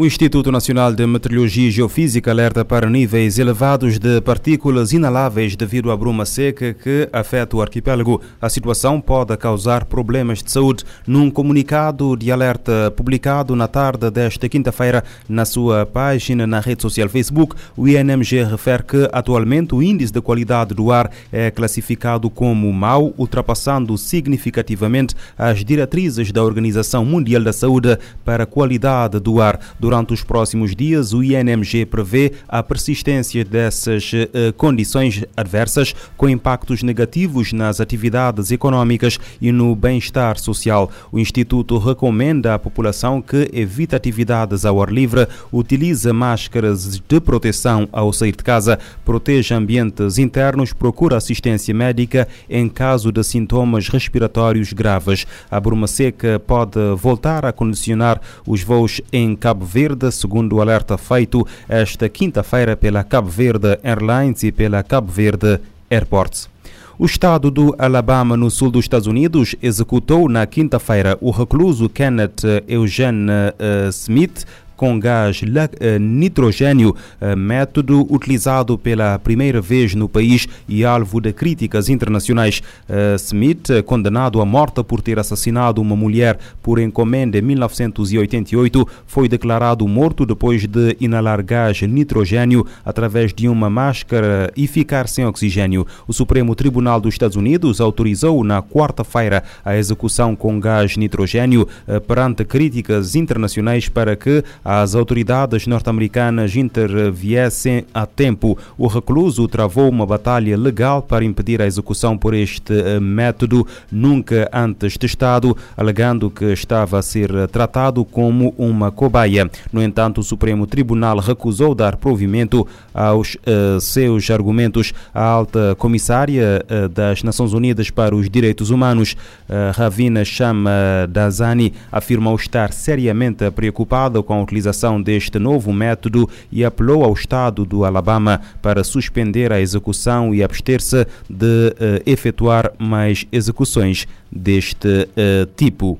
O Instituto Nacional de Meteorologia e Geofísica alerta para níveis elevados de partículas inaláveis devido à bruma seca que afeta o arquipélago. A situação pode causar problemas de saúde. Num comunicado de alerta publicado na tarde desta quinta-feira na sua página na rede social Facebook, o INMG refere que atualmente o índice de qualidade do ar é classificado como mau, ultrapassando significativamente as diretrizes da Organização Mundial da Saúde para a qualidade do ar. Durante os próximos dias, o INMG prevê a persistência dessas eh, condições adversas, com impactos negativos nas atividades econômicas e no bem-estar social. O Instituto recomenda à população que evite atividades ao ar livre, utilize máscaras de proteção ao sair de casa, proteja ambientes internos, procure assistência médica em caso de sintomas respiratórios graves. A bruma seca pode voltar a condicionar os voos em Cabo Verde Verde, segundo o alerta feito esta quinta-feira pela Cabo Verde Airlines e pela Cabo Verde Airports. O estado do Alabama, no sul dos Estados Unidos, executou na quinta-feira o recluso Kenneth Eugene uh, Smith com gás eh, nitrogênio, eh, método utilizado pela primeira vez no país e alvo de críticas internacionais. Eh, Smith, condenado à morte por ter assassinado uma mulher por encomenda em 1988, foi declarado morto depois de inalar gás nitrogênio através de uma máscara e ficar sem oxigênio. O Supremo Tribunal dos Estados Unidos autorizou na quarta-feira a execução com gás nitrogênio perante críticas internacionais para que as autoridades norte-americanas interviessem a tempo. O recluso travou uma batalha legal para impedir a execução por este eh, método nunca antes testado, alegando que estava a ser tratado como uma cobaia. No entanto, o Supremo Tribunal recusou dar provimento aos uh, seus argumentos. A alta comissária uh, das Nações Unidas para os Direitos Humanos, uh, Ravina Chama Dazani, afirmou estar seriamente preocupada com a utilização utilização deste novo método e apelou ao Estado do Alabama para suspender a execução e abster-se de uh, efetuar mais execuções deste uh, tipo.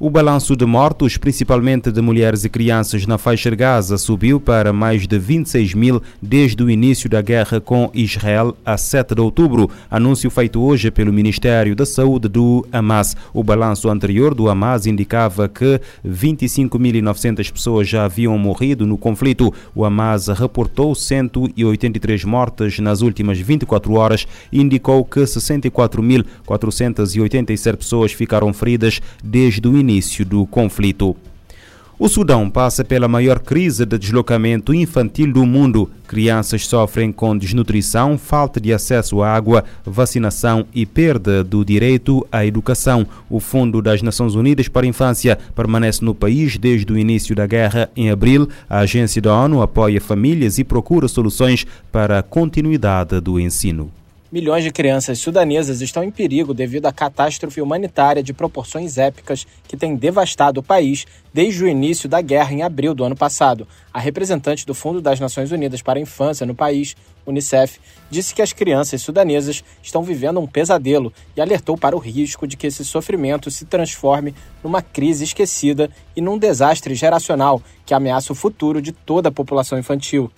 O balanço de mortos, principalmente de mulheres e crianças na faixa de Gaza, subiu para mais de 26 mil desde o início da guerra com Israel a 7 de outubro. Anúncio feito hoje pelo Ministério da Saúde do Hamas. O balanço anterior do Hamas indicava que 25.900 pessoas já haviam morrido no conflito. O Hamas reportou 183 mortes nas últimas 24 horas e indicou que 64.487 pessoas ficaram feridas desde o início início do conflito. O Sudão passa pela maior crise de deslocamento infantil do mundo. Crianças sofrem com desnutrição, falta de acesso à água, vacinação e perda do direito à educação. O Fundo das Nações Unidas para a Infância permanece no país desde o início da guerra em abril. A agência da ONU apoia famílias e procura soluções para a continuidade do ensino. Milhões de crianças sudanesas estão em perigo devido à catástrofe humanitária de proporções épicas que tem devastado o país desde o início da guerra em abril do ano passado. A representante do Fundo das Nações Unidas para a Infância no país, Unicef, disse que as crianças sudanesas estão vivendo um pesadelo e alertou para o risco de que esse sofrimento se transforme numa crise esquecida e num desastre geracional que ameaça o futuro de toda a população infantil.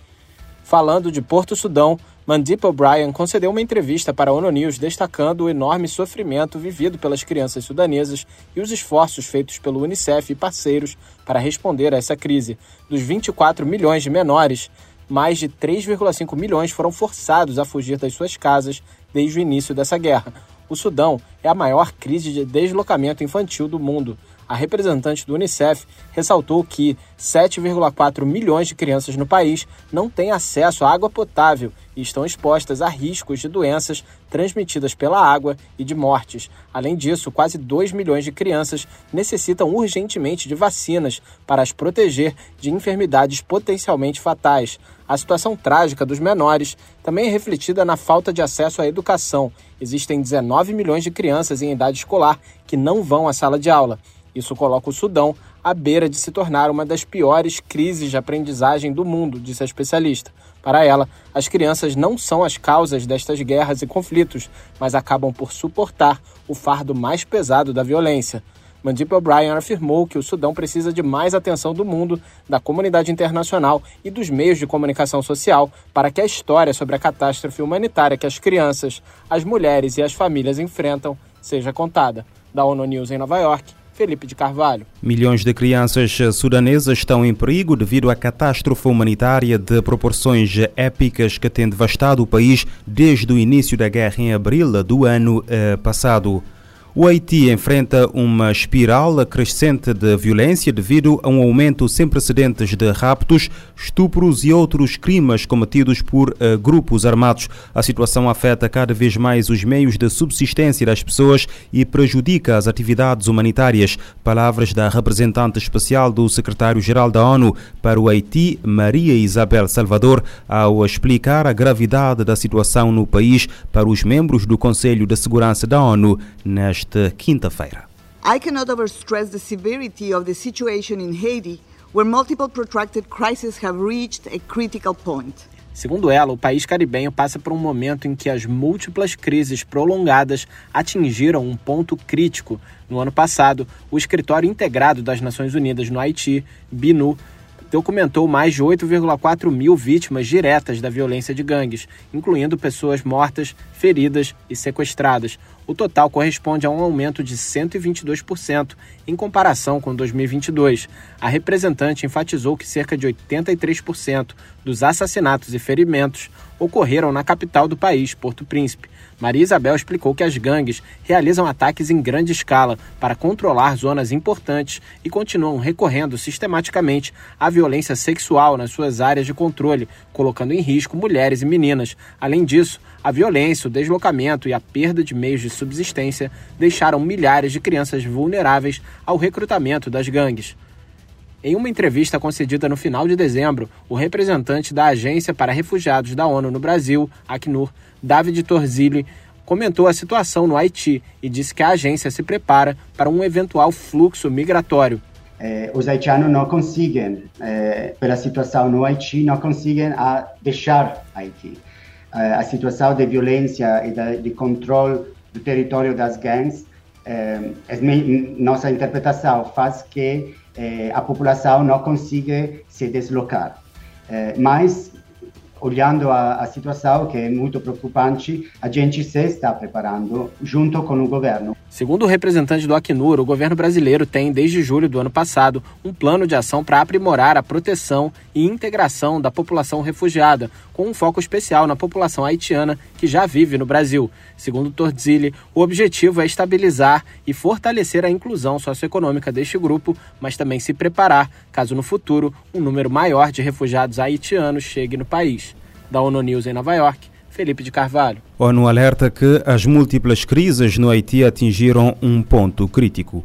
Falando de Porto Sudão, Mandip O'Brien concedeu uma entrevista para a ONU News destacando o enorme sofrimento vivido pelas crianças sudanesas e os esforços feitos pelo Unicef e parceiros para responder a essa crise. Dos 24 milhões de menores, mais de 3,5 milhões foram forçados a fugir das suas casas desde o início dessa guerra. O Sudão é a maior crise de deslocamento infantil do mundo. A representante do Unicef ressaltou que 7,4 milhões de crianças no país não têm acesso à água potável e estão expostas a riscos de doenças transmitidas pela água e de mortes. Além disso, quase 2 milhões de crianças necessitam urgentemente de vacinas para as proteger de enfermidades potencialmente fatais. A situação trágica dos menores também é refletida na falta de acesso à educação. Existem 19 milhões de crianças em idade escolar que não vão à sala de aula. Isso coloca o Sudão à beira de se tornar uma das piores crises de aprendizagem do mundo, disse a especialista. Para ela, as crianças não são as causas destas guerras e conflitos, mas acabam por suportar o fardo mais pesado da violência. Mandip O'Brien afirmou que o Sudão precisa de mais atenção do mundo, da comunidade internacional e dos meios de comunicação social para que a história sobre a catástrofe humanitária que as crianças, as mulheres e as famílias enfrentam seja contada. Da ONU News em Nova York, Felipe de Carvalho. Milhões de crianças sudanesas estão em perigo devido à catástrofe humanitária de proporções épicas que tem devastado o país desde o início da guerra em abril do ano eh, passado. O Haiti enfrenta uma espiral crescente de violência devido a um aumento sem precedentes de raptos, estupros e outros crimes cometidos por uh, grupos armados. A situação afeta cada vez mais os meios de subsistência das pessoas e prejudica as atividades humanitárias. Palavras da representante especial do secretário-geral da ONU para o Haiti, Maria Isabel Salvador, ao explicar a gravidade da situação no país para os membros do Conselho de Segurança da ONU nesta nesta quinta-feira. I cannot overstress the severity of the situation in Haiti, where multiple protracted crises have reached a critical point. Segundo ela, o país caribenho passa por um momento em que as múltiplas crises prolongadas atingiram um ponto crítico. No ano passado, o Escritório Integrado das Nações Unidas no Haiti, BINU, documentou mais de 8,4 mil vítimas diretas da violência de gangues, incluindo pessoas mortas, feridas e sequestradas. O total corresponde a um aumento de 122% em comparação com 2022. A representante enfatizou que cerca de 83% dos assassinatos e ferimentos ocorreram na capital do país, Porto Príncipe. Maria Isabel explicou que as gangues realizam ataques em grande escala para controlar zonas importantes e continuam recorrendo sistematicamente à violência sexual nas suas áreas de controle, colocando em risco mulheres e meninas. Além disso, a violência, o deslocamento e a perda de meios de subsistência deixaram milhares de crianças vulneráveis ao recrutamento das gangues. Em uma entrevista concedida no final de dezembro, o representante da Agência para Refugiados da ONU no Brasil, Acnur, David Torzilli, comentou a situação no Haiti e disse que a agência se prepara para um eventual fluxo migratório. Eh, os haitianos não conseguem, eh, pela situação no Haiti, não conseguem a deixar Haiti. Eh, a situação de violência e de, de controle do território das gangues, eh, nossa interpretação faz que eh, a população não consiga se deslocar. Eh, mas olhando a, a, situação, que é muito preocupante, a gente se está preparando junto com o governo. Segundo o representante do Acnur, o governo brasileiro tem, desde julho do ano passado, um plano de ação para aprimorar a proteção e integração da população refugiada, com um foco especial na população haitiana que já vive no Brasil. Segundo Torzilli, o objetivo é estabilizar e fortalecer a inclusão socioeconômica deste grupo, mas também se preparar caso no futuro um número maior de refugiados haitianos chegue no país. Da ONU News em Nova York, Felipe de Carvalho. ONU alerta que as múltiplas crises no Haiti atingiram um ponto crítico.